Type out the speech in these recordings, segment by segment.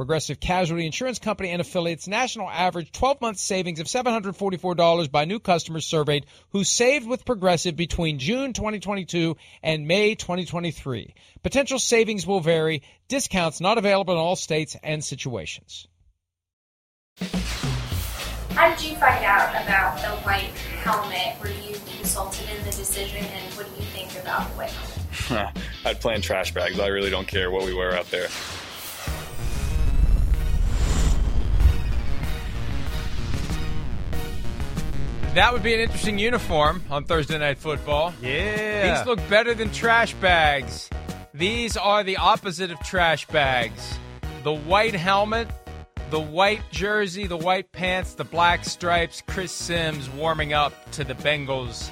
Progressive Casualty Insurance Company and affiliates national average 12 month savings of $744 by new customers surveyed who saved with Progressive between June 2022 and May 2023. Potential savings will vary. Discounts not available in all states and situations. How did you find out about the white helmet? Were you consulted in the decision and what do you think about the white helmet? I'd plan trash bags. I really don't care what we wear out there. That would be an interesting uniform on Thursday Night Football. Yeah. These look better than trash bags. These are the opposite of trash bags. The white helmet, the white jersey, the white pants, the black stripes. Chris Simms warming up to the Bengals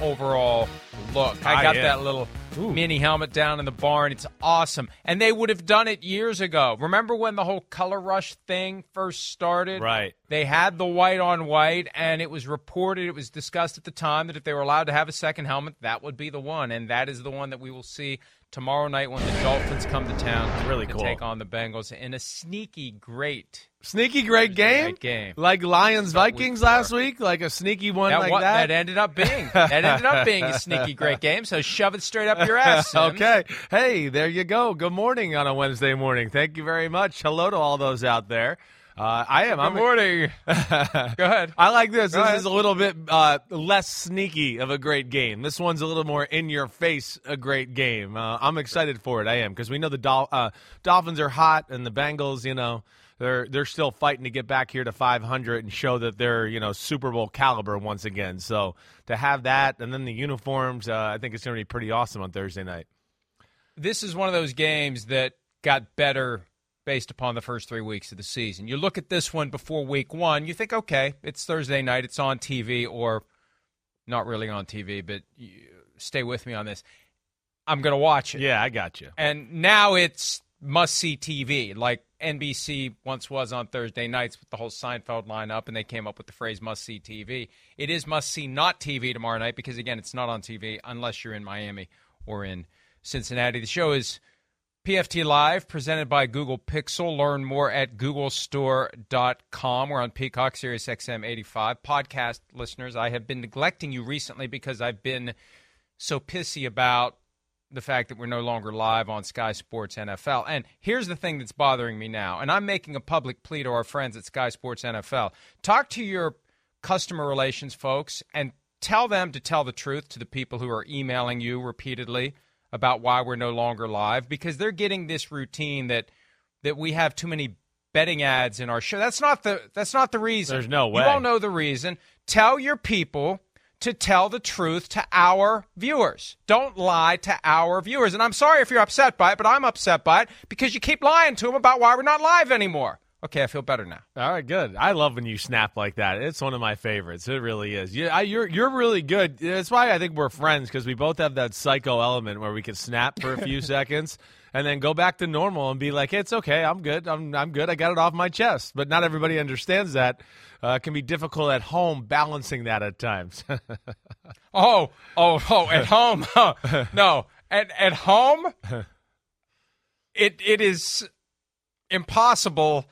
overall look. I I got am. that little mini helmet down in the barn. It's awesome. And they would have done it years ago. Remember when the whole color rush thing first started? Right. They had the white on white, and it was reported, it was discussed at the time that if they were allowed to have a second helmet, that would be the one. And that is the one that we will see tomorrow night when the Dolphins come to town Really to cool. take on the Bengals in a sneaky, great. Sneaky great game. Game. Like Lions what Vikings last week, like a sneaky one That, like wa- that. that ended up being that ended up being a sneaky great game. So shove it straight up your ass. Okay. Hey, there you go. Good morning on a Wednesday morning. Thank you very much. Hello to all those out there. Uh, I am. Good I'm morning. Go ahead. I like this. Go this ahead. is a little bit uh, less sneaky of a great game. This one's a little more in your face, a great game. Uh, I'm excited for it. I am because we know the Dol- uh, Dolphins are hot and the Bengals, you know, they're they're still fighting to get back here to 500 and show that they're you know Super Bowl caliber once again. So to have that and then the uniforms, uh, I think it's going to be pretty awesome on Thursday night. this is one of those games that got better based upon the first three weeks of the season. You look at this one before week one, you think, okay, it's Thursday night, it's on TV, or not really on TV, but stay with me on this. I'm going to watch it. Yeah, I got you. And now it's must see TV, like NBC once was on Thursday nights with the whole Seinfeld lineup, and they came up with the phrase must see TV. It is must see not TV tomorrow night because, again, it's not on TV unless you're in Miami or in Cincinnati. The show is PFT Live, presented by Google Pixel. Learn more at googlestore.com. We're on Peacock, Sirius XM 85. Podcast listeners, I have been neglecting you recently because I've been so pissy about the fact that we're no longer live on Sky Sports NFL. And here's the thing that's bothering me now, and I'm making a public plea to our friends at Sky Sports NFL. Talk to your customer relations folks and tell them to tell the truth to the people who are emailing you repeatedly about why we're no longer live because they're getting this routine that that we have too many betting ads in our show. That's not the that's not the reason. There's no way. You all know the reason. Tell your people to tell the truth to our viewers. Don't lie to our viewers. And I'm sorry if you're upset by it, but I'm upset by it because you keep lying to them about why we're not live anymore. Okay, I feel better now. All right, good. I love when you snap like that. It's one of my favorites. It really is. Yeah, I, you're you're really good. That's why I think we're friends because we both have that psycho element where we can snap for a few seconds, and then go back to normal and be like, hey, it's okay, I'm good, I'm I'm good, I got it off my chest. But not everybody understands that. Uh, it can be difficult at home balancing that at times. oh, oh, oh, at home, no, at at home, it it is impossible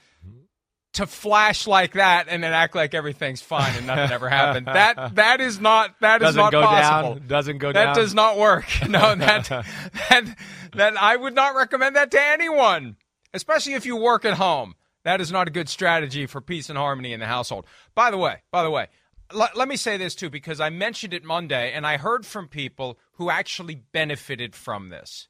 to flash like that and then act like everything's fine and nothing ever happened. That that is not that is Doesn't not go possible. down. Doesn't go that down. That does not work. No, that that that I would not recommend that to anyone, especially if you work at home. That is not a good strategy for peace and harmony in the household. By the way, by the way, l- let me say this too because I mentioned it Monday and I heard from people who actually benefited from this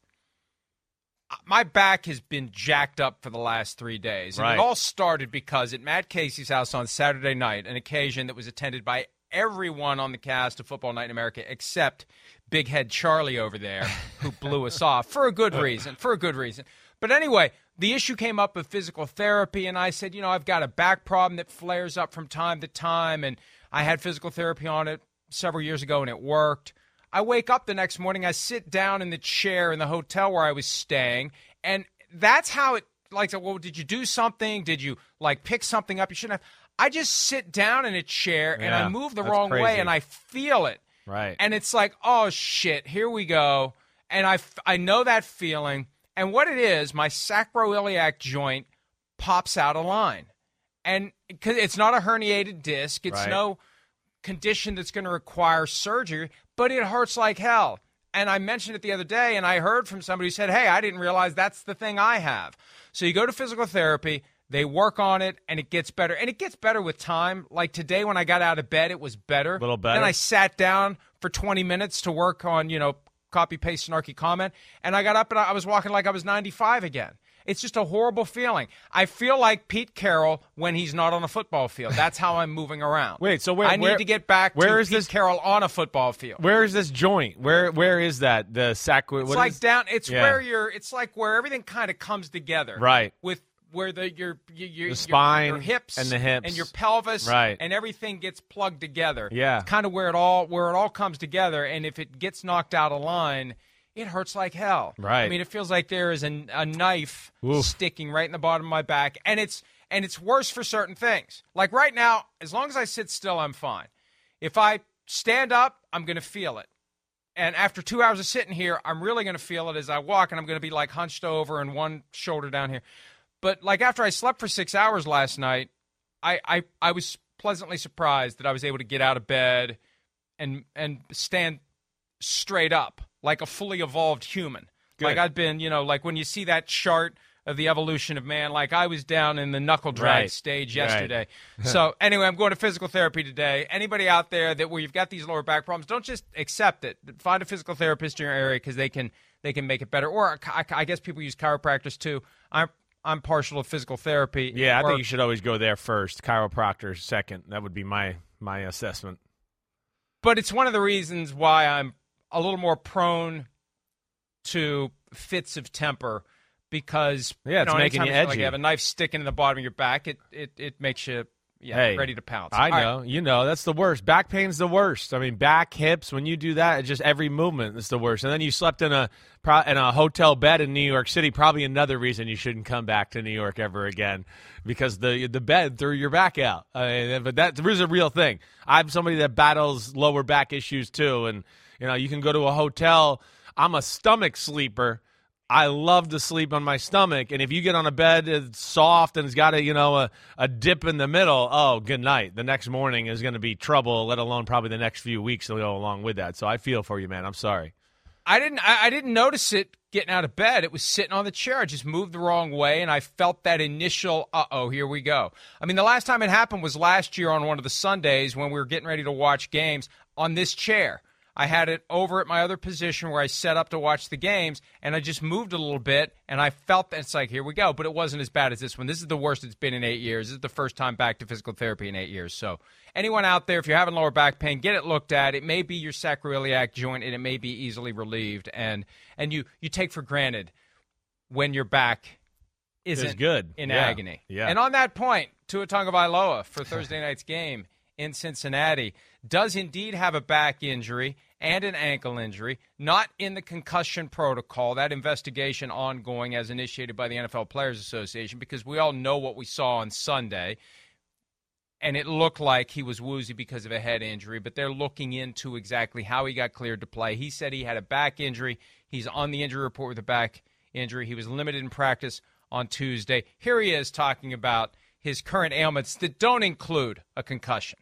my back has been jacked up for the last three days. And Right. it all started because at Matt Casey's house on Saturday night, an occasion that was attended by everyone on the cast of Football Night in America except Big Head Charlie over there, who blew us off for a good reason. For a good reason. But anyway, the issue came up of physical therapy, and I said, you know, I've got a back problem that flares up from time to time, and I had physical therapy on it several years ago, and it worked. I wake up the next morning, I sit down in the chair in the hotel where I was staying, and that's how it like well, did you do something? Did you like pick something up you shouldn't have? I just sit down in a chair and I move the wrong way and I feel it. Right. And it's like, oh shit, here we go. And I, I know that feeling. And what it is, my sacroiliac joint pops out of line. And cause it's not a herniated disc, it's Right. no condition that's going to require surgery, but it hurts like hell. And I mentioned it the other day, and I heard from somebody who said, Hey, I didn't realize that's the thing I have. So you go to physical therapy, they work on it, and it gets better. And it gets better with time. Like today, when I got out of bed, it was better. A Little better. Then I sat down for 20 minutes to work on, you know, copy, paste, snarky comment, and I got up and I was walking like I was 95 again. It's just a horrible feeling. I feel like Pete Carroll when he's not on a football field. That's how I'm moving around. Wait, so where- I need where- to get back where to is Pete this- Carroll on a football field. Where is this joint? Where where is that? The sac. What it's is- like down. It's Yeah. where you're. It's like where everything kind of comes together. Right. With where the your your, your spine your, hips and the hips. and your pelvis Right. and everything gets plugged together. Yeah. It's kind of where it all where it all comes together. And if it gets knocked out of line. It hurts like hell. Right. I mean, it feels like there is a, a knife Oof. sticking right in the bottom of my back, and it's and it's worse for certain things. Like right now, as long as I sit still, I'm fine. If I stand up, I'm going to feel it. And after two hours of sitting here, I'm really going to feel it as I walk, and I'm going to be like hunched over and one shoulder down here. But like after I slept for six hours last night, I, I, I was pleasantly surprised that I was able to get out of bed and and stand straight up like a fully evolved human. Good. Like I've been, you know, like when you see that chart of the evolution of man, like I was down in the knuckle drag Right. stage Right. yesterday. so anyway, I'm going to physical therapy today. Anybody out there that where you've got these lower back problems, don't just accept it. Find a physical therapist in your area because they can they can make it better. Or I, I guess people use chiropractors too. I'm I'm partial to physical therapy. Yeah, I think you should always go there first. Chiropractor second. That would be my my assessment. but it's one of the reasons why I'm a little more prone to fits of temper because Yeah, it's you know, making you feel Like edgy. you have a knife sticking in the bottom of your back. It it, it makes you yeah Hey, ready to pounce. I All right. know, you know, that's the worst. Back pain's the worst. I mean, back, hips. When you do that, it's just every movement is the worst. And then you slept in a in a hotel bed in New York City. Probably another reason you shouldn't come back to New York ever again, because the the bed threw your back out. I mean, but that is a real thing. I'm somebody that battles lower back issues too, and you know, you can go to a hotel. I'm a stomach sleeper. I love to sleep on my stomach, and if you get on a bed that's soft and it's got a you know a, a dip in the middle, oh, good night. The next morning is going to be trouble. Let alone probably the next few weeks to go along with that. So I feel for you, man. I'm sorry. I didn't I, I didn't notice it getting out of bed. It was sitting on the chair. I just moved the wrong way and I felt that initial uh oh, here we go. I mean the last time it happened was last year on one of the Sundays when we were getting ready to watch games on this chair. I had it over at my other position where I set up to watch the games, and I just moved a little bit, and I felt that it's like, here we go. But it wasn't as bad as this one. This is the worst it's been in eight years. This is the first time back to physical therapy in eight years. So, anyone out there, if you're having lower back pain, get it looked at. It may be your sacroiliac joint, and it may be easily relieved. And and you you take for granted when your back isn't good. in Yeah. agony. Yeah. And on that point, Tua Tagovailoa for Thursday night's game in Cincinnati does indeed have a back injury, and an ankle injury, not in the concussion protocol. That investigation ongoing as initiated by the NFL Players Association because we all know what we saw on Sunday. And it looked like he was woozy because of a head injury, but they're looking into exactly how he got cleared to play. He said he had a back injury. He's on the injury report with a back injury. He was limited in practice on Tuesday. Here he is talking about his current ailments that don't include a concussion.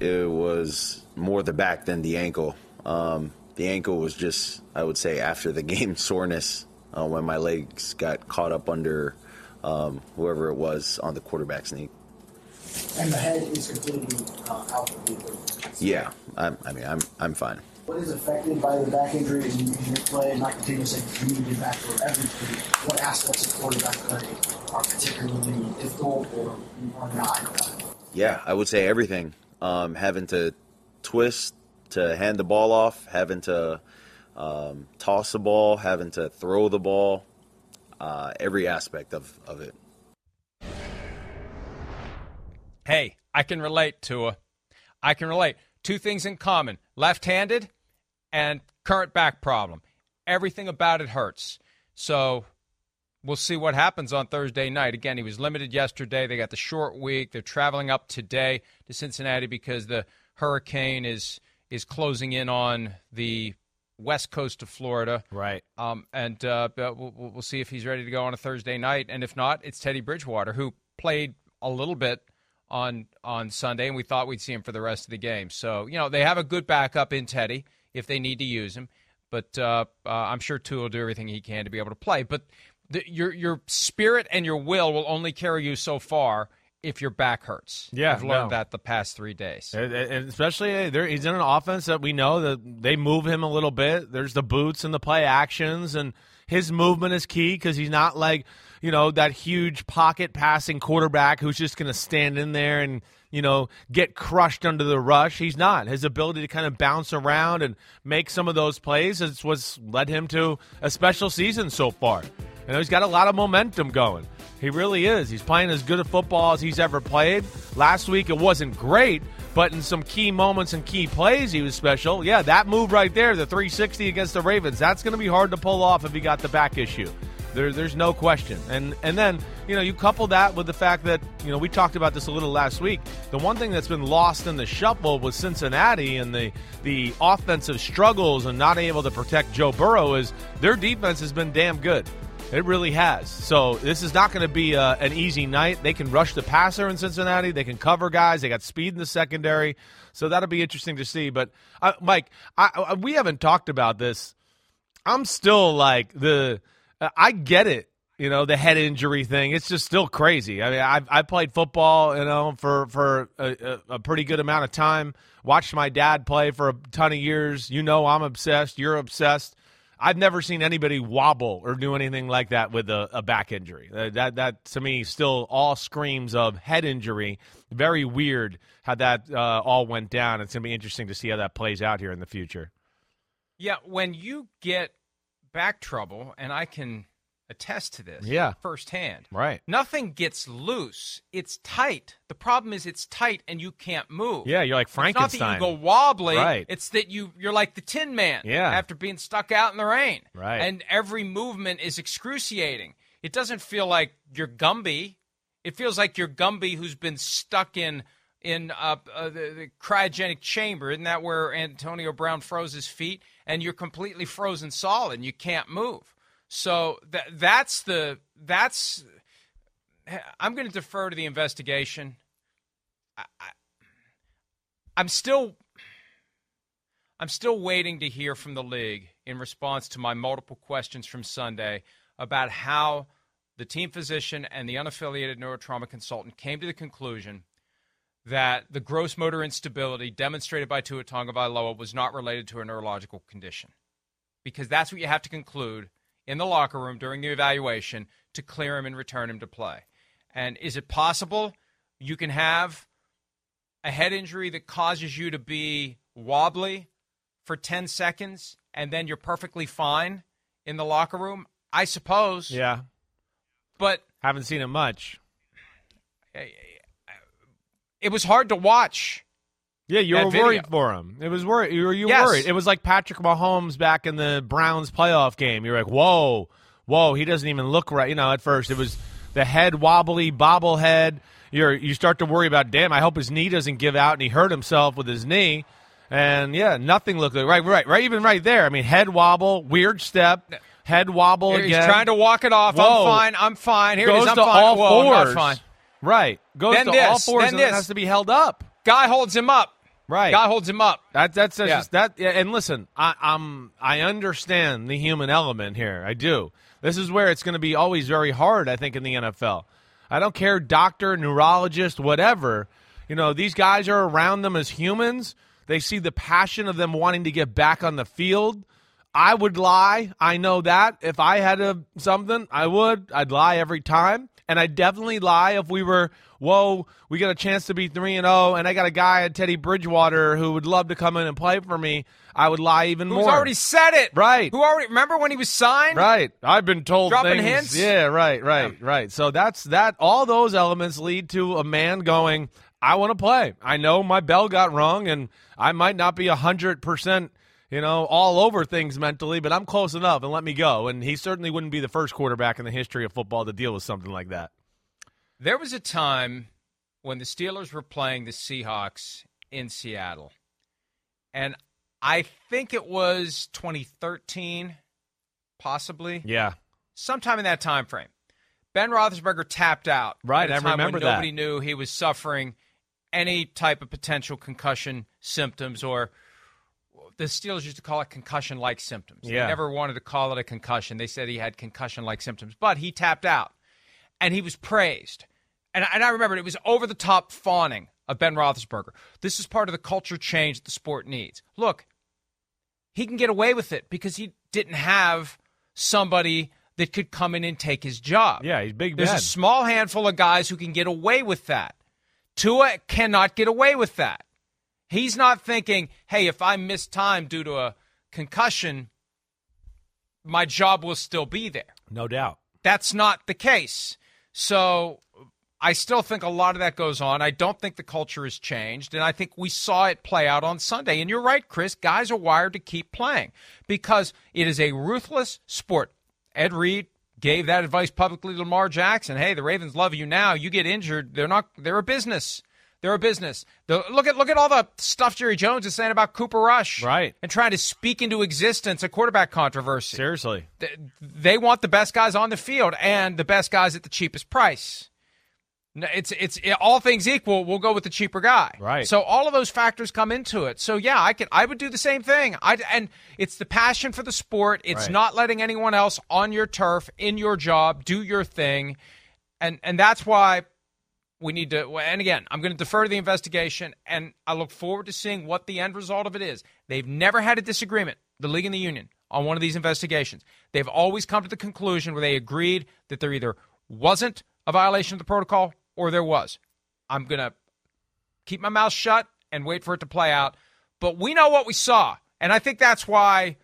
It was more the back than the ankle. Um, the ankle was just, I would say, after the game soreness uh, when my legs got caught up under um, whoever it was on the quarterback sneak. And the head is completely uh, out of the Yeah, I'm, I mean, I'm, I'm fine. What is affected by the back injury and your play, and not continuously community back for everything. What aspects of quarterback play are particularly difficult or, or not? Yeah, I would say everything. Um, having to twist to hand the ball off, having to um, toss the ball, having to throw the ball, uh, every aspect of, of it. Hey, I can relate to a. I can relate. Two things in common: left-handed and current back problem. Everything about it hurts. So we'll see what happens on Thursday night. Again, he was limited yesterday. They got the short week. They're traveling up today to Cincinnati because the hurricane is is closing in on the west coast of Florida. Right. Um, and uh, we'll, we'll see if he's ready to go on a Thursday night. And if not, it's Teddy Bridgewater who played a little bit on on Sunday, and we thought we'd see him for the rest of the game. So you know they have a good backup in Teddy if they need to use him. But uh, uh, I'm sure Tua will do everything he can to be able to play. But the, your your spirit and your will will only carry you so far if your back hurts. Yeah, I've learned no. that the past three days. And, and especially there, he's in an offense that we know that they move him a little bit. There's the boots and the play actions, and his movement is key because he's not like you know that huge pocket passing quarterback who's just going to stand in there and you know get crushed under the rush. He's not. His ability to kind of bounce around and make some of those plays is what's led him to a special season so far. You know, he's got a lot of momentum going. He really is. He's playing as good a football as he's ever played. Last week it wasn't great, but in some key moments and key plays he was special. Yeah, that move right there, the 360 against the Ravens, that's going to be hard to pull off if he got the back issue. There, there's no question. And and then you know you couple that with the fact that you know we talked about this a little last week. The one thing that's been lost in the shuffle with Cincinnati and the the offensive struggles and not able to protect Joe Burrow is their defense has been damn good. It really has. So this is not going to be uh, an easy night. They can rush the passer in Cincinnati. They can cover guys. They got speed in the secondary. So that'll be interesting to see. But uh, Mike, I, I, we haven't talked about this. I'm still like the. Uh, I get it. You know the head injury thing. It's just still crazy. I mean, I've I played football, you know, for for a, a pretty good amount of time. Watched my dad play for a ton of years. You know, I'm obsessed. You're obsessed. I've never seen anybody wobble or do anything like that with a, a back injury. Uh, that that to me still all screams of head injury. Very weird how that uh, all went down. It's going to be interesting to see how that plays out here in the future. Yeah, when you get back trouble, and I can attest to this Yeah. firsthand. Right. Nothing gets loose. It's tight. The problem is it's tight and you can't move. Yeah, you're like It's not that Frankenstein. you go wobbly. Right. It's that you you're like the Tin Man. Yeah. After being stuck out in the rain. Right. And every movement is excruciating. It doesn't feel like you're Gumby. It feels like you're Gumby who's been stuck in in uh, uh, the, the cryogenic chamber. Isn't that where Antonio Brown froze his feet? And you're completely frozen solid and you can't move. So that that's the that's. I'm going to defer to the investigation. I, I, I'm still I'm still waiting to hear from the league in response to my multiple questions from Sunday about how the team physician and the unaffiliated neurotrauma consultant came to the conclusion that the gross motor instability demonstrated by Tua Tagovailoa was not related to a neurological condition. Because that's what you have to conclude in the locker room during the evaluation to clear him and return him to play. And is it possible you can have a head injury that causes you to be wobbly for 10 seconds and then you're perfectly fine in the locker room? I suppose. Yeah, But haven't seen it much. it was hard to watch. Yeah, you were video. worried for him. It was worried. You were you Yes. worried. It was like Patrick Mahomes back in the Browns playoff game. You're like, whoa, whoa, he doesn't even look right. You know, at first it was the head wobbly bobblehead. You're you start to worry about, damn, I hope his knee doesn't give out and he hurt himself with his knee. And yeah, nothing looked like right, right, right. Even right there. I mean, head wobble, weird step, head wobble He's again. trying to walk it off. Whoa. I'm fine. I'm fine. Here it goes is. I'm to fine. all Whoa, I'm not fours. fine. Right, goes Then to this, all fours then and this. has to be held up. Guy holds him up. Right. God holds him up. That, that's that's Yeah. just that. Yeah, and listen, I, I'm I understand the human element here. I do. This is where it's going to be always very hard. I think in the NFL. I don't care, doctor, neurologist, whatever. You know, these guys are around them as humans. They see the passion of them wanting to get back on the field. I would lie. I know that. If I had a something, I would. I'd lie every time. And I'd definitely lie if we were, whoa, we got a chance to be 3 and 0 and I got a guy at Teddy Bridgewater who would love to come in and play for me. I would lie even Who's more. Who's already said it? Right. Who already remember when he was signed? Right. I've been told Dropping things. hints? Yeah, right, right, right. So that's that all those elements lead to a man going, I want to play. I know my bell got rung and I might not be a hundred percent, you know, all over things mentally, but I'm close enough and let me go. And he certainly wouldn't be the first quarterback in the history of football to deal with something like that. There was a time when the Steelers were playing the Seahawks in Seattle. And I think it was 2013, possibly. Yeah. Sometime in that time frame. Ben Roethlisberger tapped out. Right, I time remember that. Nobody knew he was suffering any type of potential concussion symptoms or the Steelers used to call it concussion like symptoms. Yeah. They never wanted to call it a concussion. They said he had concussion like symptoms, but he tapped out and he was praised. And, and I remember it was over the top fawning of Ben Roethlisberger. This is part of the culture change that the sport needs. Look, he can get away with it because he didn't have somebody that could come in and take his job. Yeah, he's Big There's Ben. a small handful of guys who can get away with that. Tua cannot get away with that. He's not thinking, hey, if I miss time due to a concussion, my job will still be there. No doubt. That's not the case. So I still think a lot of that goes on. I don't think the culture has changed. And I think we saw it play out on Sunday. And you're right, Chris. Guys are wired to keep playing because it is a ruthless sport. Ed Reed gave that advice publicly to Lamar Jackson. Hey, the Ravens love you now. You get injured, they're not they're a business. They're a business. The, look at look at all the stuff Jerry Jones is saying about Cooper Rush, Right. And trying to speak into existence a quarterback controversy. Seriously. Th- they want the best guys on the field and the best guys at the cheapest price. No, It's it's it, all things equal, we'll go with the cheaper guy. Right. So all of those factors come into it. So yeah, I could I would do the same thing. I and it's the passion for the sport. It's Right. not letting anyone else on your turf in your job do your thing, and and that's why we need to. And again, I'm going to defer to the investigation, and I look forward to seeing what the end result of it is. They've never had a disagreement, the league and the union, on one of these investigations. They've always come to the conclusion where they agreed that there either wasn't a violation of the protocol or there was. I'm going to keep my mouth shut and wait for it to play out. But we know what we saw, and I think that's why.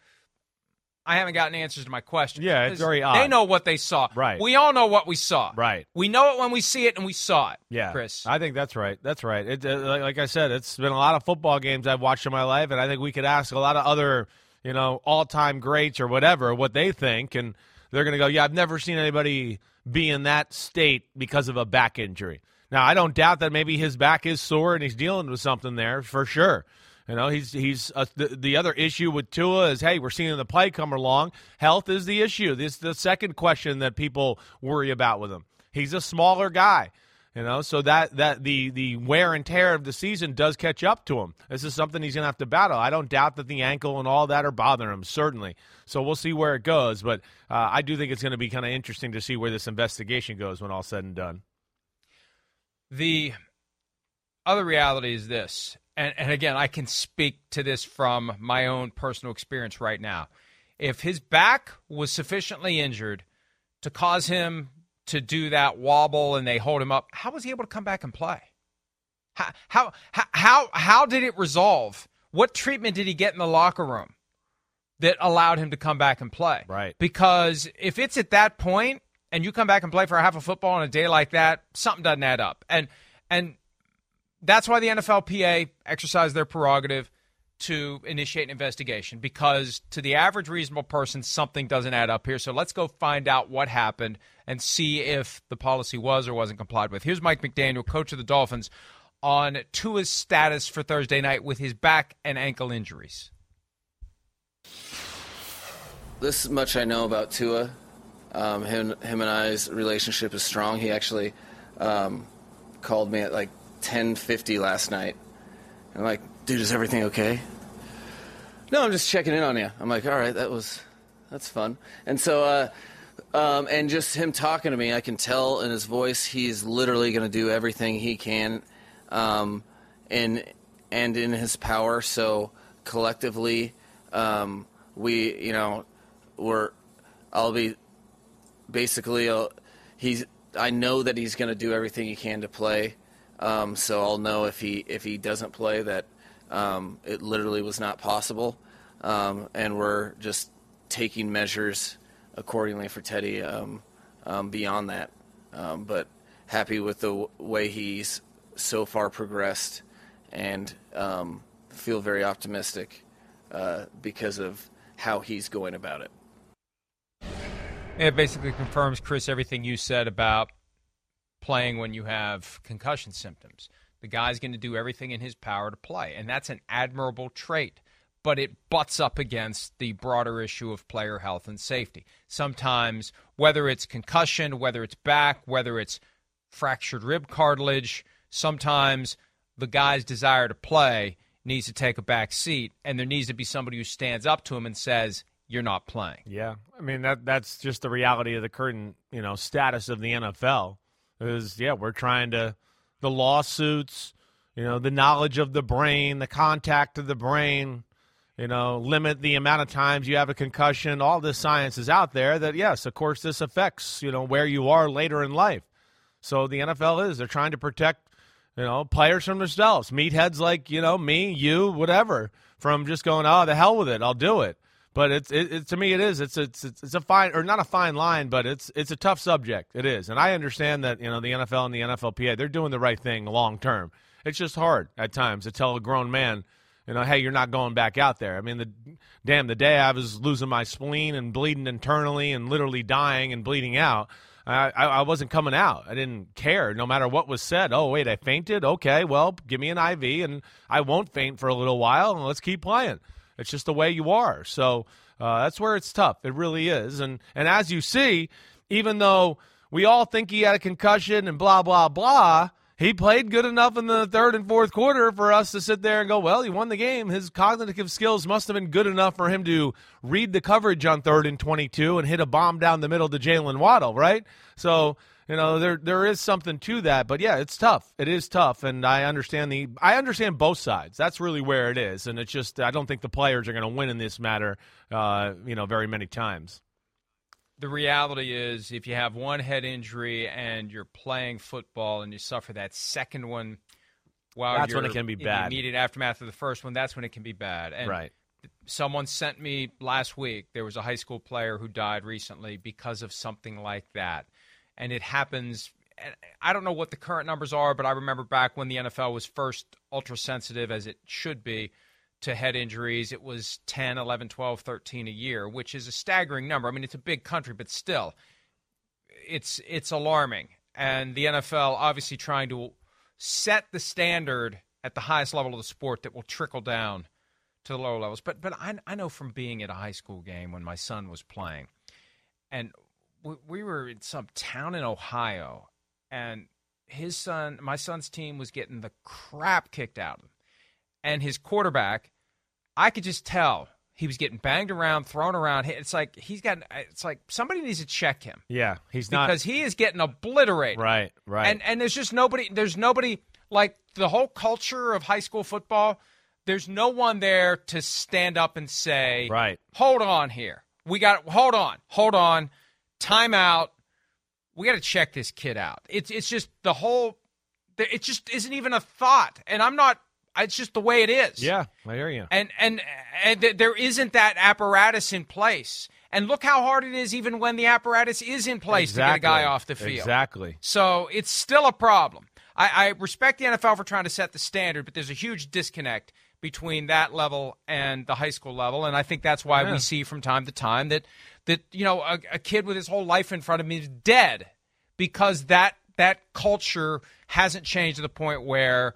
I haven't gotten answers to my question. Yeah, it's very odd. They know what they saw. Right. We all know what we saw. Right. We know it when we see it, and we saw it. Yeah, Chris. I think that's right. That's right. It, uh, like, like I said, it's been a lot of football games I've watched in my life, and I think we could ask a lot of other, you know, all-time greats or whatever what they think, and they're going to go, "Yeah, I've never seen anybody be in that state because of a back injury." Now, I don't doubt that maybe his back is sore and he's dealing with something there for sure. You know, he's he's uh, the, the other issue with Tua is, hey, we're seeing the play come along. Health is the issue. This is the second question that people worry about with him. He's a smaller guy. You know, so that that the the wear and tear of the season does catch up to him. This is something he's going to have to battle. I don't doubt that the ankle and all that are bothering him, certainly. So we'll see where it goes. But uh, I do think it's going to be kind of interesting to see where this investigation goes when all said and done. The other reality is this, and, and again, I can speak to this from my own personal experience right now. If his back was sufficiently injured to cause him to do that wobble and they hold him up, how was he able to come back and play? How how how how, did it resolve? What treatment did he get in the locker room that allowed him to come back and play? Right. Because if it's at that point and you come back and play for half a football on a day like that, something doesn't add up. And and that's why the NFLPA exercised their prerogative to initiate an investigation because to the average reasonable person, something doesn't add up here. So let's go find out what happened and see if the policy was or wasn't complied with. Here's Mike McDaniel, coach of the Dolphins, on Tua's status for Thursday night with his back and ankle injuries. This much I know about Tua. Um, him, him and I's relationship is strong. He actually um, called me at like 10:50 last night. I'm like, dude, is everything okay? No, I'm just checking in on you. I'm like, all right, that was that's fun. And so, uh, um, and just him talking to me, I can tell in his voice he's literally going to do everything he can, um, in and in his power. So collectively, um, we, you know, we're, I'll be basically, uh, he's. I know that he's going to do everything he can to play. Um, so I'll know if he if he doesn't play that um, it literally was not possible, um, and we're just taking measures accordingly for Teddy um, um, beyond that. Um, but happy with the w- way he's so far progressed, and feel very optimistic uh, because of how he's going about it. It basically confirms, Chris, everything you said about playing when you have concussion symptoms. The guy's going to do everything in his power to play, and that's an admirable trait. But it butts up against the broader issue of player health and safety. Sometimes, whether it's concussion, whether it's back, whether it's fractured rib cartilage, sometimes the guy's desire to play needs to take a back seat, and there needs to be somebody who stands up to him and says, "You're not playing." Yeah, I mean that that's just the reality of the current, you know, status of the NFL is yeah, we're trying to the lawsuits, you know, the knowledge of the brain, the contact of the brain, you know, limit the amount of times you have a concussion. All this science is out there that yes, of course this affects, you know, where you are later in life. So the NFL is they're trying to protect, you know, players from themselves, meatheads like, you know, me, you, whatever, from just going, "Oh, the hell with it. I'll do it." But it's it, it, to me it is it's, it's it's a fine or not a fine line, but it's it's a tough subject. It is, and I understand that you know the NFL and the NFLPA they're doing the right thing long term. It's just hard at times to tell a grown man, you know, hey, you're not going back out there. I mean, the damn the day I was losing my spleen and bleeding internally and literally dying and bleeding out. I, I wasn't coming out. I didn't care, no matter what was said. Oh, wait, I fainted? Okay, well, give me an IV and I won't faint for a little while and let's keep playing. It's just the way you are. So uh, that's where it's tough. It really is. And and as you see, even though we all think he had a concussion and blah blah blah, he played good enough in the third and fourth quarter for us to sit there and go, well, he won the game. His cognitive skills must have been good enough for him to read the coverage on third and 22 and hit a bomb down the middle to Jalen Waddle, right? So you know there there is something to that but yeah it's tough. It is tough and i understand the i understand both sides. That's really where it is and it's just i don't think the players are going to win in this matter uh, you know very many times. The reality is if you have one head injury and you're playing football and you suffer that second one while that's when it can be bad. immediate aftermath of the first one that's when it can be bad. And right. someone sent me last week there was a high school player who died recently because of something like that and it happens. I don't know what the current numbers are, but I remember back when the NFL was first ultra sensitive, as it should be, to head injuries. It was 10, 11, 12, 13 a year, which is a staggering number. I mean, it's a big country, but still, it's it's alarming. And the NFL obviously trying to set the standard at the highest level of the sport that will trickle down to the lower levels. But but I, I know from being at a high school game when my son was playing, and we were in some town in Ohio, and his son, my son's team, was getting the crap kicked out of him, and his quarterback, I could just tell he was getting banged around, thrown around. It's like he's got. It's like somebody needs to check him. Yeah, he's not because he is getting obliterated. Right, right. And and there's just nobody. There's nobody like the whole culture of high school football. There's no one there to stand up and say, "Right, hold on here. We got hold on, hold on." Timeout. We got to check this kid out. It's it's just the whole. It just isn't even a thought, and I'm not. It's just the way it is. Yeah, I hear you. And and and there isn't that apparatus in place. And look how hard it is, even when the apparatus is in place exactly. to get a guy off the field. Exactly. So it's still a problem. I, I respect the NFL for trying to set the standard, but there's a huge disconnect between that level and the high school level, and I think that's why Yeah. we see from time to time that that you know a, a kid with his whole life in front of him is dead because that that culture hasn't changed to the point where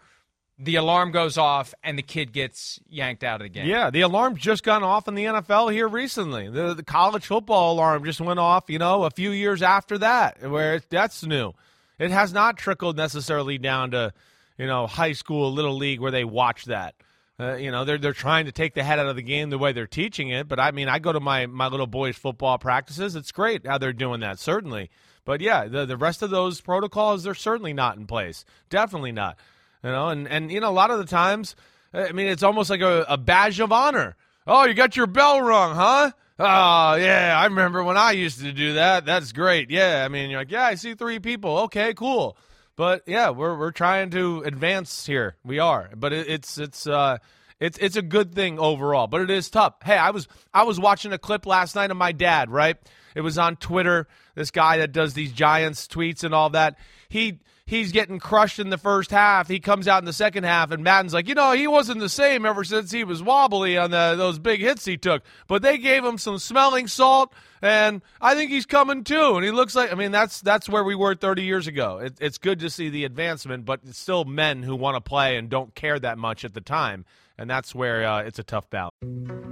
the alarm goes off and the kid gets yanked out of the game. Yeah, the alarm's just gone off in the NFL here recently. The, the college football alarm just went off, you know, a few years after that, where it, that's new. It has not trickled necessarily down to, you know, high school, little league where they watch that. Uh, you know, they're they're trying to take the head out of the game the way they're teaching it. But I mean, I go to my my little boys' football practices. It's great how they're doing that, certainly. But yeah, the the rest of those protocols they're certainly not in place. Definitely not. You know, and and you know, a lot of the times, I mean, it's almost like a, a badge of honor. Oh, you got your bell rung, huh? Oh, yeah, I remember when I used to do that. That's great. Yeah, I mean, you're like, yeah, I see three people. Okay, cool. But yeah, we're we're trying to advance here. We are, but it, it's it's uh it's it's a good thing overall. But it is tough. Hey, I was I was watching a clip last night of my dad. Right, it was on Twitter. This guy that does these Giants tweets and all that. He he's getting crushed in the first half. He comes out in the second half, and Madden's like, you know, he wasn't the same ever since he was wobbly on the, those big hits he took. But they gave him some smelling salt, and I think he's coming to. And he looks like, I mean, that's that's where we were 30 years ago. It, it's good to see the advancement, but it's still men who want to play and don't care that much at the time, and that's where uh, it's a tough balance.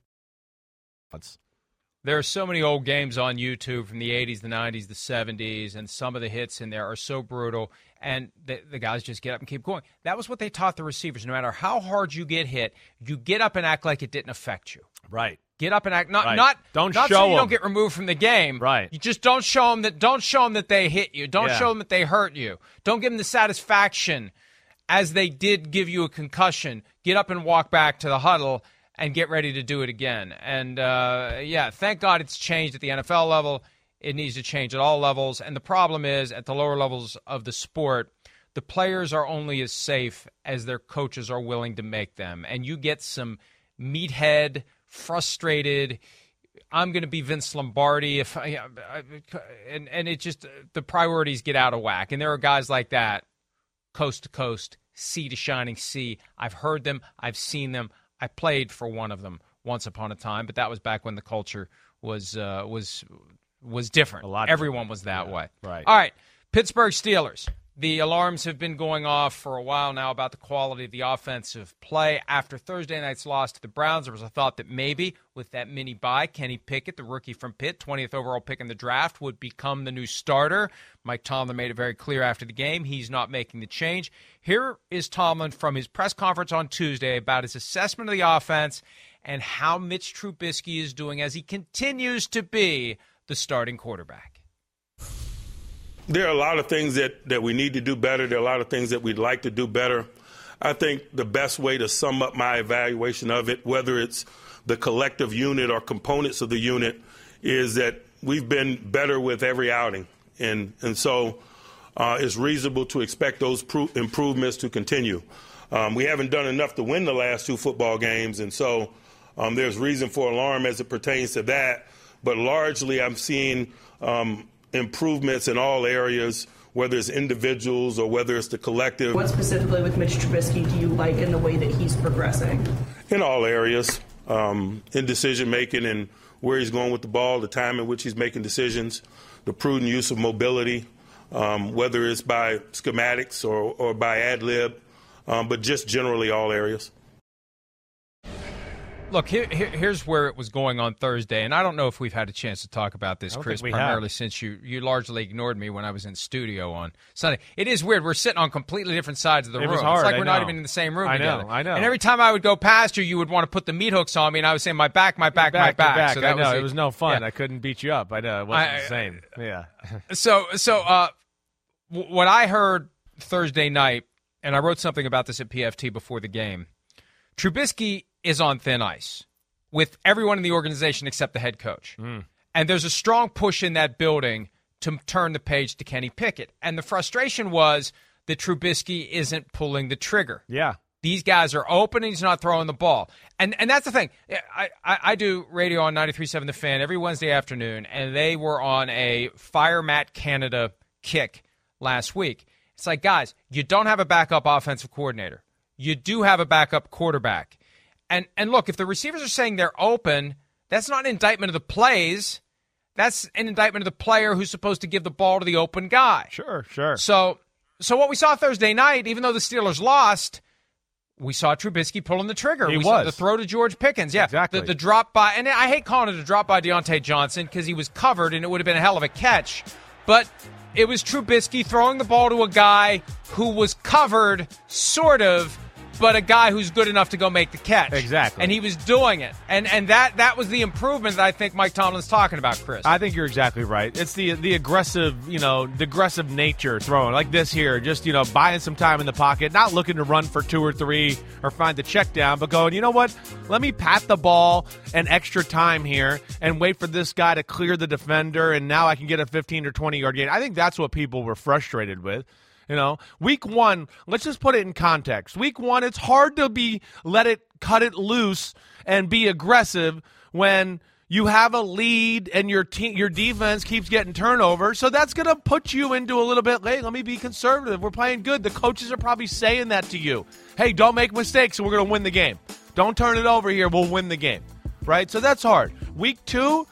There are so many old games on YouTube from the 80s, the 90s, the 70s, and some of the hits in there are so brutal, and the, the guys just get up and keep going. That was what they taught the receivers. No matter how hard you get hit, you get up and act like it didn't affect you. Right. Get up and act not Right. not Don't not show so you 'em. don't get removed from the game. Right. You just don't show them that don't show them that they hit you. Don't Yeah. show them that they hurt you. Don't give them the satisfaction as they did give you a concussion. Get up and walk back to the huddle and get ready to do it again. And uh, yeah, thank God it's changed at the NFL level. It needs to change at all levels. And the problem is at the lower levels of the sport, the players are only as safe as their coaches are willing to make them. And you get some meathead, frustrated. I'm going to be Vince Lombardi if I, and and it just the priorities get out of whack. And there are guys like that, coast to coast, sea to shining sea. I've heard them, I've seen them. I played for one of them once upon a time, but that was back when the culture was uh, was was different. A lot Everyone was that way. right. All right. Pittsburgh Steelers. The alarms have been going off for a while now about the quality of the offensive play. After Thursday night's loss to the Browns, there was a thought that maybe with that mini bye, Kenny Pickett, the rookie from Pitt, 20th overall pick in the draft, would become the new starter. Mike Tomlin made it very clear after the game he's not making the change. Here is Tomlin from his press conference on Tuesday about his assessment of the offense and how Mitch Trubisky is doing as he continues to be the starting quarterback. There are a lot of things that, that we need to do better. There are a lot of things that we'd like to do better. I think the best way to sum up my evaluation of it, whether it's the collective unit or components of the unit, is that we've been better with every outing. And, and so uh, it's reasonable to expect those pro- improvements to continue. Um, we haven't done enough to win the last two football games, and so um, there's reason for alarm as it pertains to that. But largely, I'm seeing um, improvements in all areas, whether it's individuals or whether it's the collective. What specifically with Mitch Trubisky do you like in the way that he's progressing? in all areas, um, in decision making and where he's going with the ball, the time in which he's making decisions, the prudent use of mobility, um, whether it's by schematics or, or by ad lib, um, but just generally all areas. Look, here, here, here's where it was going on Thursday, and I don't know if we've had a chance to talk about this, Chris, we have. primarily since you, you largely ignored me when I was in studio on Sunday. It is weird. We're sitting on completely different sides of the It room. was it's like I we're not even in the same room I know. I know. And every time I would go past you, you would want to put the meat hooks on me, and I was saying, my back, my back, my back, back. back. So I know the- it was no fun. Yeah. I couldn't beat you up. I know it wasn't I- the same. Yeah. so so uh w- what I heard Thursday night and I wrote something about this at PFT before the game. Trubisky is on thin ice with everyone in the organization except the head coach. Hmm. And there's a strong push in that building to turn the page to Kenny Pickett. And the frustration was that Trubisky isn't pulling the trigger. Yeah. These guys are open and he's not throwing the ball. And and that's the thing. I, I, I do radio on 93.7 The Fan every Wednesday afternoon, and they were on a Fire Matt Canada kick last week. It's like, guys, you don't have a backup offensive coordinator. You do have a backup quarterback. And and look, if the receivers are saying they're open, that's not an indictment of the plays. That's an indictment of the player who's supposed to give the ball to the open guy. Sure, sure. So so what we saw Thursday night, even though the Steelers lost, we saw Trubisky pulling the trigger. He we saw was. the throw to George Pickens. Yeah, Exactly. The, the drop by, and I hate calling it a drop by Diontae Johnson because he was covered and it would have been a hell of a catch. But it was Trubisky throwing the ball to a guy who was covered, sort of, but a guy who's good enough to go make the catch. Exactly. And he was doing it, and and that that was the improvement that I think Mike Tomlin's talking about, Chris. I think you're exactly right. It's the the aggressive, you know, the aggressive nature throwing like this here, just you know, buying some time in the pocket, not looking to run for two or three or find the check down, but going, you know what? Let me pat the ball an extra time here and wait for this guy to clear the defender, and now I can get a 15 or 20 yard gain. I think that's what people were frustrated with. You know, week one, let's just put it in context. Week one, it's hard to be let it cut it loose and be aggressive when you have a lead and your team your defense keeps getting turnover. So that's gonna put you into a little bit, hey, let me be conservative. We're playing good. The coaches are probably saying that to you. Hey, don't make mistakes and we're gonna win the game. Don't turn it over here, we'll win the game. Right? So that's hard. Week two,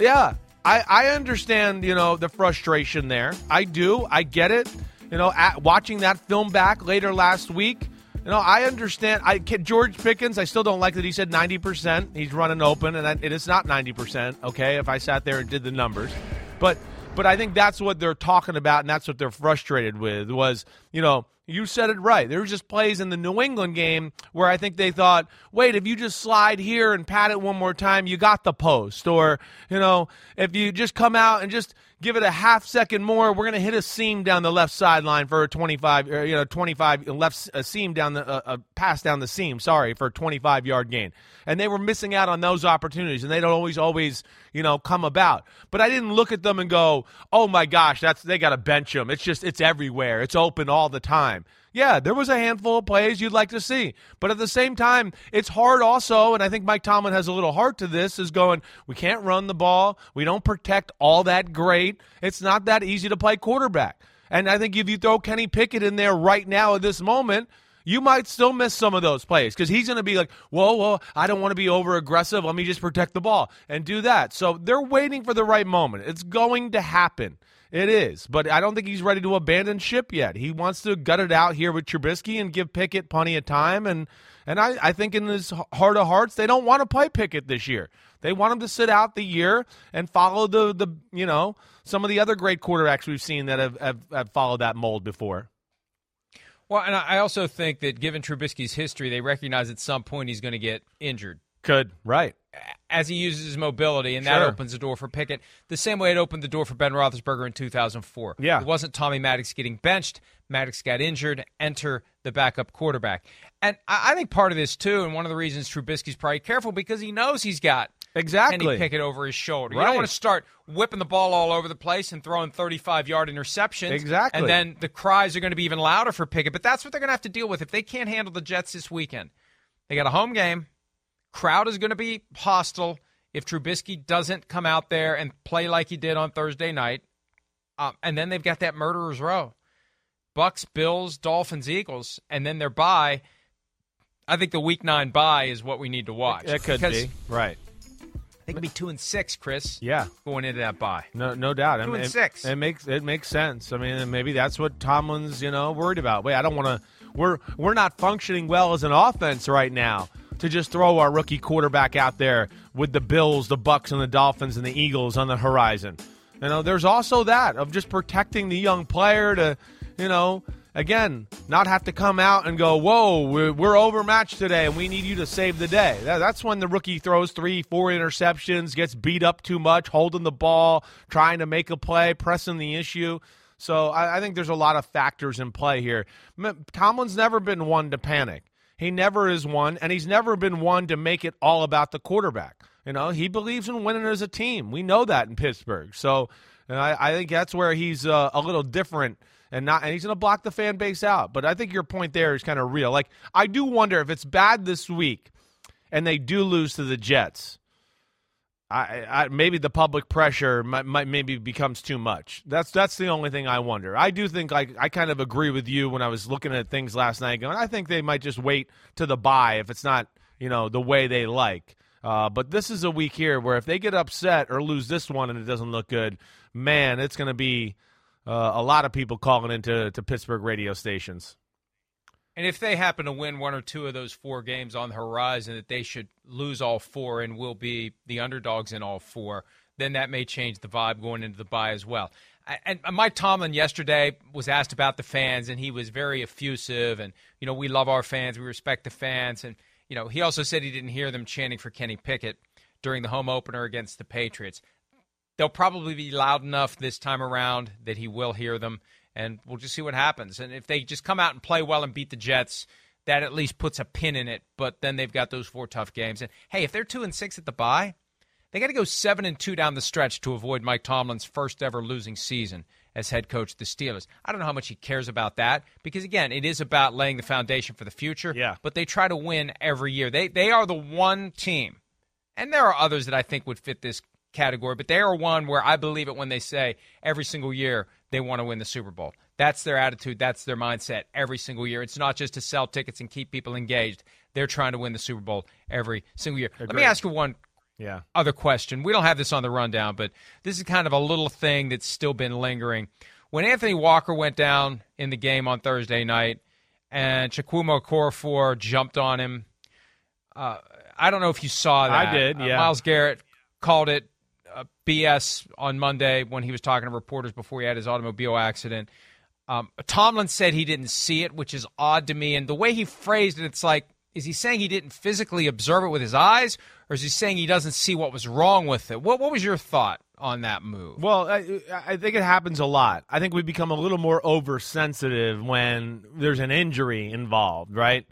yeah. I, I understand, you know, the frustration there. I do. I get it. You know, at, watching that film back later last week, you know, I understand. I George Pickens. I still don't like that he said ninety percent. He's running open, and it is not ninety percent. Okay, if I sat there and did the numbers, but but I think that's what they're talking about, and that's what they're frustrated with. Was you know. You said it right. There was just plays in the New England game where I think they thought, wait, if you just slide here and pat it one more time, you got the post. Or, you know, if you just come out and just give it a half second more, we're going to hit a seam down the left sideline for a 25, or, you know, 25 left a seam down the, uh, a pass down the seam, sorry, for a 25 yard gain. And they were missing out on those opportunities, and they don't always, always, you know, come about. But I didn't look at them and go, oh my gosh, that's they got to bench them. It's just, it's everywhere. It's open all the time. Yeah, there was a handful of plays you'd like to see. But at the same time, it's hard also, and I think Mike Tomlin has a little heart to this, is going, we can't run the ball. We don't protect all that great. It's not that easy to play quarterback. And I think if you throw Kenny Pickett in there right now at this moment, you might still miss some of those plays because he's going to be like, whoa, whoa, I don't want to be over aggressive. Let me just protect the ball and do that. So they're waiting for the right moment. It's going to happen. It is, but I don't think he's ready to abandon ship yet. He wants to gut it out here with Trubisky and give Pickett plenty of time. And and I, I think in his heart of hearts, they don't want to play Pickett this year. They want him to sit out the year and follow the the you know some of the other great quarterbacks we've seen that have have, have followed that mold before. Well, and I also think that given Trubisky's history, they recognize at some point he's going to get injured. Could right as he uses his mobility, and that opens the door for Pickett. The same way it opened the door for Ben Roethlisberger in 2004. Yeah. it wasn't Tommy Maddox getting benched. Maddox got injured. Enter the backup quarterback, and I, I think part of this too, and one of the reasons Trubisky's probably careful because he knows he's got exactly Kenny Pickett over his shoulder. You don't want to start whipping the ball all over the place and throwing 35 yard interceptions. Exactly. And then the cries are going to be even louder for Pickett. But that's what they're going to have to deal with if they can't handle the Jets this weekend. They got a home game. Crowd is going to be hostile if Trubisky doesn't come out there and play like he did on Thursday night. Um, and then they've got that murderer's row. Bucks, Bills, Dolphins, Eagles, and then their bye. I think the Week Nine bye is what we need to watch. It could be right. They could be two and six, Chris. Yeah, going into that bye. No, no doubt. I Two mean, and it, six. It makes it makes sense. I mean, maybe that's what Tomlin's you know worried about. Wait, I don't want to. We're we're not functioning well as an offense right now to just throw our rookie quarterback out there with the Bills, the Bucks, and the Dolphins and the Eagles on the horizon. You know, there's also that of just protecting the young player to, you know, again, not have to come out and go, whoa, we're, we're overmatched today and we need you to save the day. That- That's when the rookie throws three, four interceptions, gets beat up too much, holding the ball, trying to make a play, pressing the issue. So I, I think there's a lot of factors in play here. Tomlin's never been one to panic. He never is one, and he's never been one to make it all about the quarterback. You know, he believes in winning as a team. We know that in Pittsburgh. So I, I, think that's where he's uh, a little different and not and he's going to block the fan base out. But I think your point there is kind of real. Like I do wonder if it's bad this week and they do lose to the Jets. I, I maybe the public pressure might, might, maybe becomes too much. That's that's the only thing I wonder. I do think like I kind of agree with you when I was looking at things last night. Going, I think they might just wait to the bye if it's not you know the way they like. Uh, but this is a week here where if they get upset or lose this one and it doesn't look good, man, it's going to be uh, a lot of people calling into to Pittsburgh radio stations. And if they happen to win one or two of those four games on the horizon, that they should lose all four and will be the underdogs in all four, then that may change the vibe going into the bye as well. And Mike Tomlin yesterday was asked about the fans, and he was very effusive. And you know, we love our fans, we respect the fans, and you know, he also said he didn't hear them chanting for Kenny Pickett during the home opener against the Patriots. They'll probably be loud enough this time around that he will hear them and we'll just see what happens. And if they just come out and play well and beat the Jets, that at least puts a pin in it. But then they've got those four tough games. And hey, if they're two and six at the bye, they got to go seven and two down the stretch to avoid Mike Tomlin's first ever losing season as head coach of the Steelers. I don't know how much he cares about that because again, it is about laying the foundation for the future. Yeah. But they try to win every year. They they are the one team, and there are others that I think would fit this category, but they are one where I believe it when they say every single year they want to win the Super Bowl. That's their attitude. That's their mindset every single year. It's not just to sell tickets and keep people engaged. They're trying to win the Super Bowl every single year. Agreed. Let me ask you one yeah. other question. We don't have this on the rundown, but this is kind of a little thing that's still been lingering. When Anthony Walker went down in the game on Thursday night and Chukwuma Okorafor jumped on him, uh, I don't know if you saw that. I did, uh, yeah. Uh, Myles Garrett called it BS on Monday when he was talking to reporters before he had his automobile accident. Um, Tomlin said he didn't see it, which is odd to me. And the way he phrased it, it's like, is he saying he didn't physically observe it with his eyes, or is he saying he doesn't see what was wrong with it? What What was your thought on that move? Well, I, I think it happens a lot. I think we become a little more oversensitive when there's an injury involved, right?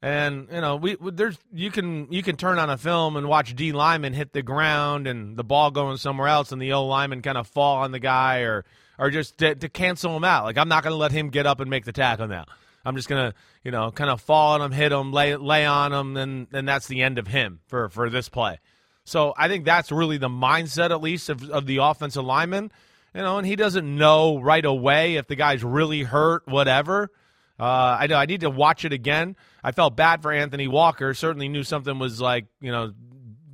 And you know, we there's you can you can turn on a film and watch D lineman hit the ground and the ball going somewhere else, and the O lineman kind of fall on the guy, or or just to, to cancel him out. Like I'm not going to let him get up and make the tackle now. I'm just gonna, you know, kind of fall on him, hit him, lay lay on him, and then that's the end of him for for this play. So I think that's really the mindset, at least, of, of the offensive lineman. You know, and he doesn't know right away if the guy's really hurt, whatever. Uh, I know I need to watch it again. I felt bad for Anthony Walker. Certainly knew something was like you know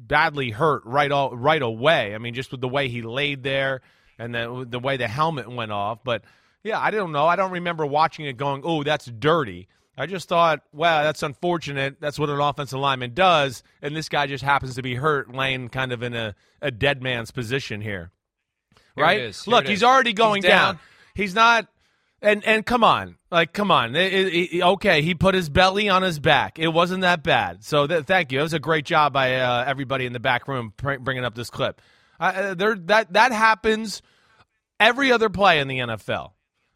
badly hurt right all right away. I mean, just with the way he laid there and the the way the helmet went off. But yeah, I don't know. I don't remember watching it going, "Oh, that's dirty." I just thought, wow, that's unfortunate. That's what an offensive lineman does, and this guy just happens to be hurt, laying kind of in a, a dead man's position here. here right? Look, he's already going he's down. down. He's not and and come on, like come on. It, it, it, okay, he put his belly on his back. It wasn't that bad. So th- thank you. It was a great job by uh, everybody in the back room pr- bringing up this clip. Uh, there that that happens every other play in the NFL.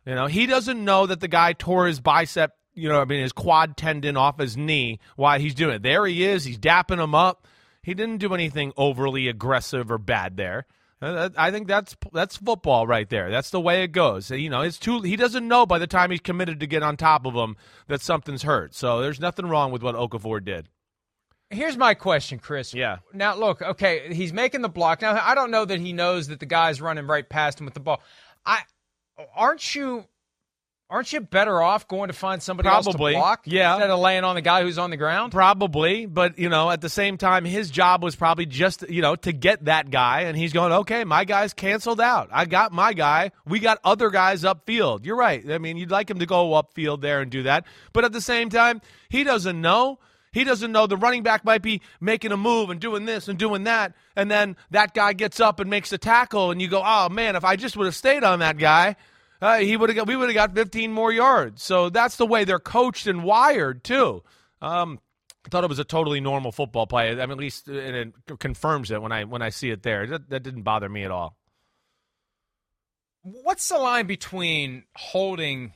You know, he doesn't know that the guy tore his bicep. You know, I mean, his quad tendon off his knee while he's doing it. There he is. He's dapping him up. He didn't do anything overly aggressive or bad there. Uh, I think that's that's football right there. That's the way it goes. You know, it's too. He doesn't know by the time he's committed to get on top of him that something's hurt. So there's nothing wrong with what Okafor did. Here's my question, Chris. Yeah. Now look, okay, he's making the block. Now I don't know that he knows that the guy's running right past him with the ball. I aren't you Aren't you better off going to find somebody Probably. else to block yeah. instead of laying on the guy who's on the ground? Probably, but you know, at the same time, his job was probably just you know to get that guy, and he's going, okay, my guy's canceled out. I got my guy. We got other guys upfield. You're right. I mean, you'd like him to go upfield there and do that, but at the same time, he doesn't know. He doesn't know the running back might be making a move and doing this and doing that, and then that guy gets up and makes a tackle, and you go, oh man, if I just would have stayed on that guy uh, he would have got we would have got 15 more yards. So that's the way they're coached and wired too. Um, I thought it was a totally normal football play. I mean, at least and it confirms it when I when I see it there. That, that didn't bother me at all. what's the line between holding?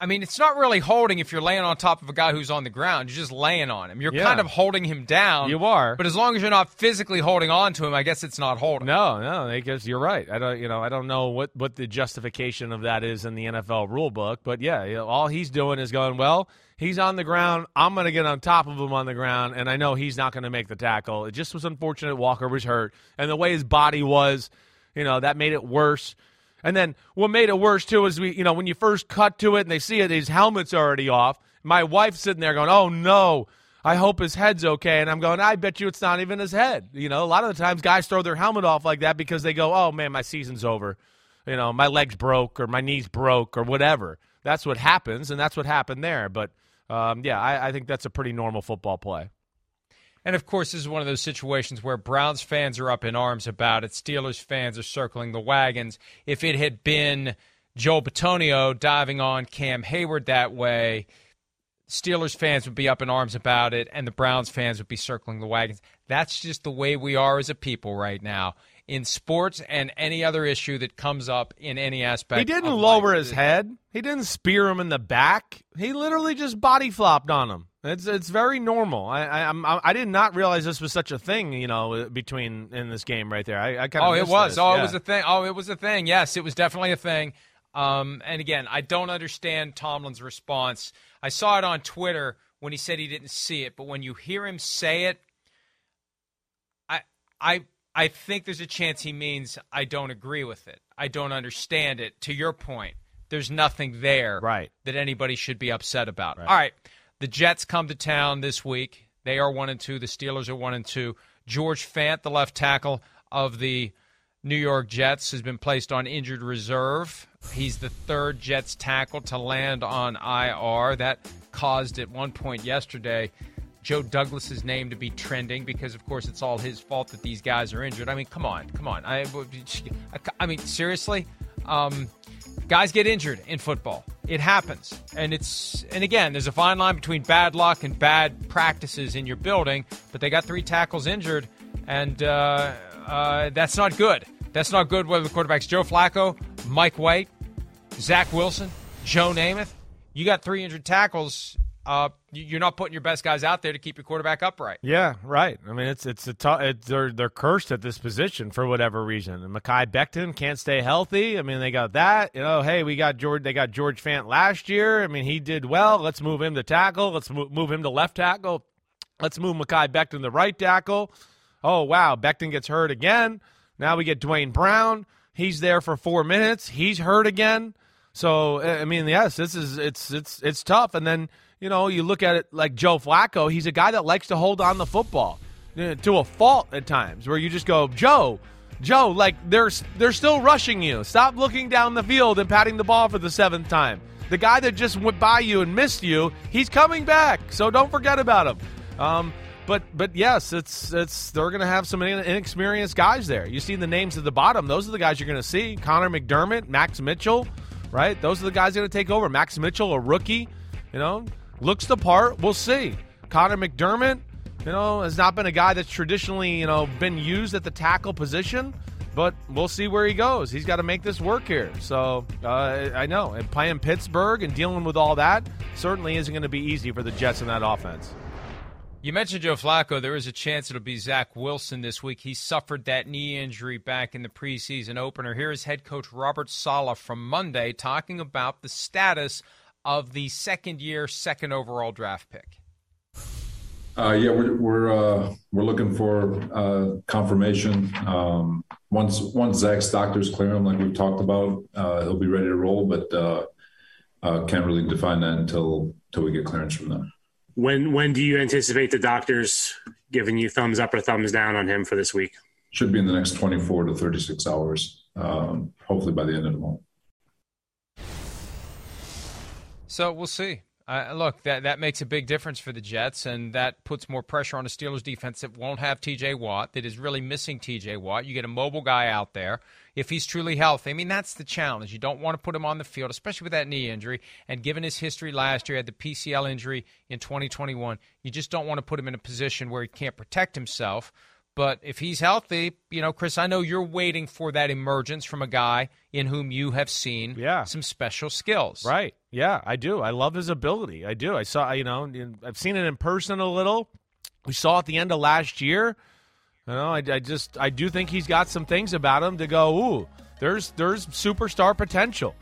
I mean, it's not really holding if you're laying on top of a guy who's on the ground. You're just laying on him. You're Yeah. kind of holding him down. You are. But as long as you're not physically holding on to him, I guess it's not holding. No, no, because you're right. I don't, you know, I don't know what what the justification of that is in the NFL rule book, but yeah, you know, all he's doing is going, well, he's on the ground. I'm going to get on top of him on the ground, and I know he's not going to make the tackle. It just was unfortunate. Walker was hurt, and the way his body was, you know, that made it worse. And then what made it worse too is we, you know, when you first cut to it and they see it, his helmet's already off. My wife's sitting there going, "Oh no." I hope his head's okay. And I'm going, I bet you it's not even his head. You know, a lot of the times guys throw their helmet off like that because they go, oh man, my season's over. You know, my legs broke or my knees broke or whatever. That's what happens, and that's what happened there. But um, yeah, I, I think that's a pretty normal football play. And of course, this is one of those situations where Browns fans are up in arms about it. Steelers fans are circling the wagons. If it had been Joel Bitonio diving on Cam Heyward that way, Steelers fans would be up in arms about it, and the Browns fans would be circling the wagons. That's just the way we are as a people right now. In sports and any other issue that comes up in any aspect. He didn't lower life. his head. He didn't spear him in the back. He literally just body flopped on him. It's it's very normal. I I, I'm, I did not realize this was such a thing. You know, between in this game right there. I, I kind of Oh, it was. This. Oh, Yeah. it was a thing. Oh, it was a thing. Yes, it was definitely a thing. Um, and again, I don't understand Tomlin's response. I saw it on Twitter when he said he didn't see it, but when you hear him say it, I I I think there's a chance he means I don't agree with it. I don't understand it. To your point, there's nothing there right. that anybody should be upset about. All right. The Jets come to town this week. They are one and two. The Steelers are one and two. George Fant, the left tackle of the New York Jets, has been placed on injured reserve. He's the third Jets tackle to land on IR. That caused at one point yesterday Joe Douglas's name to be trending because, of course, it's all his fault that these guys are injured. I mean, come on, come on. I, I mean, seriously, um, guys get injured in football. It happens, and it's and again, there's a fine line between bad luck and bad practices in your building. But they got three tackles injured, and uh, uh, that's not good. That's not good. Whether the quarterbacks Joe Flacco, Mike White, Zach Wilson, Joe Namath, you got three injured tackles. Uh, you- you're not putting your best guys out there to keep your quarterback upright. Yeah, right. I mean, it's it's a tou- it, they're they're cursed at this position for whatever reason. And Mekhi Becton can't stay healthy. I mean, they got that. You know, hey, we got George. They got George Fant last year. I mean, he did well. Let's move him to tackle. Let's move, move him to left tackle. Let's move Mekhi Becton to right tackle. Oh wow, Becton gets hurt again. Now we get Duane Brown. He's there for four minutes. He's hurt again. So I mean, yes, this is it's it's it's tough. And then you know you look at it like Joe Flacco. He's a guy that likes to hold on the football to a fault at times, where you just go, Joe, Joe, like they're they're still rushing you. Stop looking down the field and patting the ball for the seventh time. The guy that just went by you and missed you, he's coming back. So don't forget about him. Um, but but yes, it's it's they're going to have some inexperienced guys there. You see the names at the bottom; those are the guys you're going to see. Connor McDermott, Max Mitchell, right? Those are the guys going to take over. Max Mitchell, a rookie, you know, looks the part. We'll see. Connor McDermott, you know, has not been a guy that's traditionally you know been used at the tackle position. But we'll see where he goes. He's got to make this work here. So uh, I know, and playing Pittsburgh and dealing with all that certainly isn't going to be easy for the Jets in that offense. You mentioned Joe Flacco. There is a chance it'll be Zach Wilson this week. He suffered that knee injury back in the preseason opener. Here is head coach Robert Saleh from Monday talking about the status of the second year, second overall draft pick. Uh, yeah, we're we're uh, we're looking for uh, confirmation. Um, once once Zach's doctors clear him, like we've talked about, uh, he'll be ready to roll. But uh, uh, can't really define that until until we get clearance from them. When when do you anticipate the doctors giving you thumbs up or thumbs down on him for this week? Should be in the next 24 to 36 hours. Um, hopefully by the end of the month. So we'll see. Uh, look, that that makes a big difference for the Jets, and that puts more pressure on a Steelers defense that won't have T.J. Watt, that is really missing T.J. Watt. You get a mobile guy out there if he's truly healthy. I mean, that's the challenge. You don't want to put him on the field, especially with that knee injury. And given his history last year, had the PCL injury in 2021, you just don't want to put him in a position where he can't protect himself. But if he's healthy, you know, Chris, I know you're waiting for that emergence from a guy in whom you have seen yeah. some special skills. Right. Yeah, I do. I love his ability. I do. I saw, you know, I've seen it in person a little. We saw at the end of last year. You know, I, I just, I do think he's got some things about him to go, ooh, there's, there's superstar potential.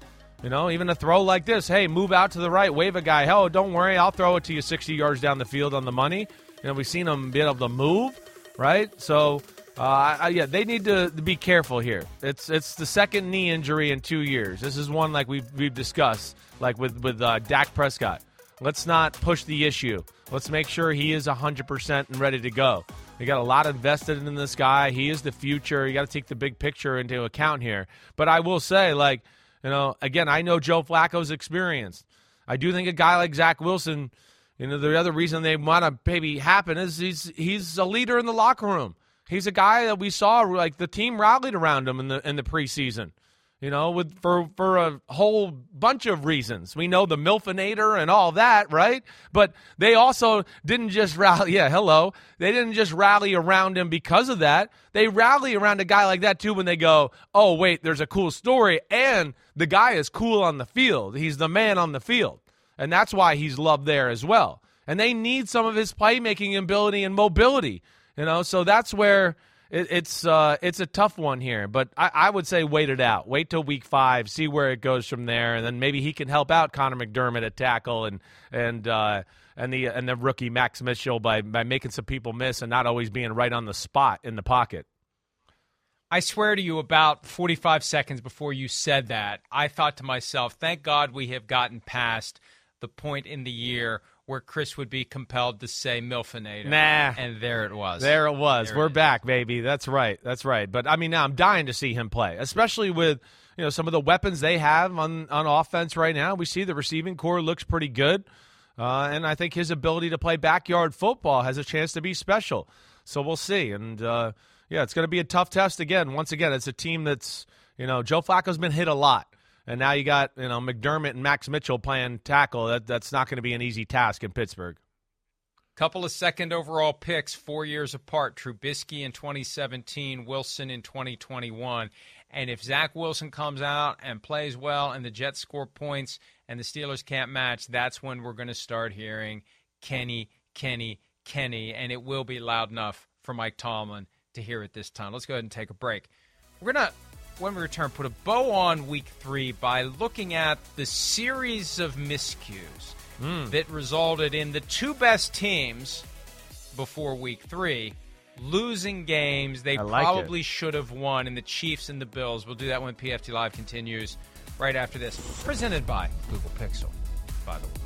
You know, even a throw like this, hey, move out to the right, wave a guy. Hell, don't worry, I'll throw it to you 60 yards down the field on the money. You know, we've seen him be able to move right? So, uh, yeah, they need to, be careful here. It's it's the second knee injury in two years. This is one like we've we've discussed, like with with uh, Dak Prescott. Let's not push the issue. Let's make sure he is 100% and ready to go. You got a lot invested in this guy. He is the future. You got to take the big picture into account here. But I will say, like, you know, again, I know Joe Flacco's experience. I do think a guy like Zach Wilson – you know, the other reason they want to maybe happen is he's he's a leader in the locker room. He's a guy that we saw like the team rallied around him in the in the preseason. You know, with for for a whole bunch of reasons. We know the Milfinator and all that, right? But they also didn't just rally. Yeah, hello. They didn't just rally around him because of that. They rally around a guy like that too when they go, "Oh, wait, there's a cool story, and the guy is cool on the field. He's the man on the field." and that's why he's loved there as well. And they need some of his playmaking ability and mobility, you know. So that's where it, it's uh, it's a tough one here. But I, I, would say wait it out, wait till week five, see where it goes from there, and then maybe he can help out Connor McDermott at tackle and and uh, and the and the rookie Max Mitchell by by making some people miss and not always being right on the spot in the pocket. I swear to you, about 45 seconds before you said that, I thought to myself, thank God we have gotten past the point in the year where Chris would be compelled to say Milfinator. Nah. And there it was. There it was. There We're it back, baby. That's right. That's right. But I mean, now I'm dying to see him play, especially with you know some of the weapons they have on on offense right now. We see the receiving corps looks pretty good, uh, and I think his ability to play backyard football has a chance to be special. So we'll see. And uh, yeah, it's going to be a tough test again. Once again, it's a team that's you know Joe Flacco's been hit a lot and now you got you know McDermott and Max Mitchell playing tackle. That that's not going to be an easy task in Pittsburgh. Couple of second overall picks, four years apart. Trubisky in 2017, Wilson in 2021. And if Zach Wilson comes out and plays well, and the Jets score points, and the Steelers can't match, that's when we're going to start hearing Kenny, Kenny, Kenny, and it will be loud enough for Mike Tomlin to hear it this time. Let's go ahead and take a break. We're going to when we return, put a bow on week three by looking at the series of miscues mm. that resulted in the two best teams before week three losing games they like probably it. should have won in the Chiefs and the Bills. We'll do that when PFT Live continues right after this. Presented by Google Pixel, by the way.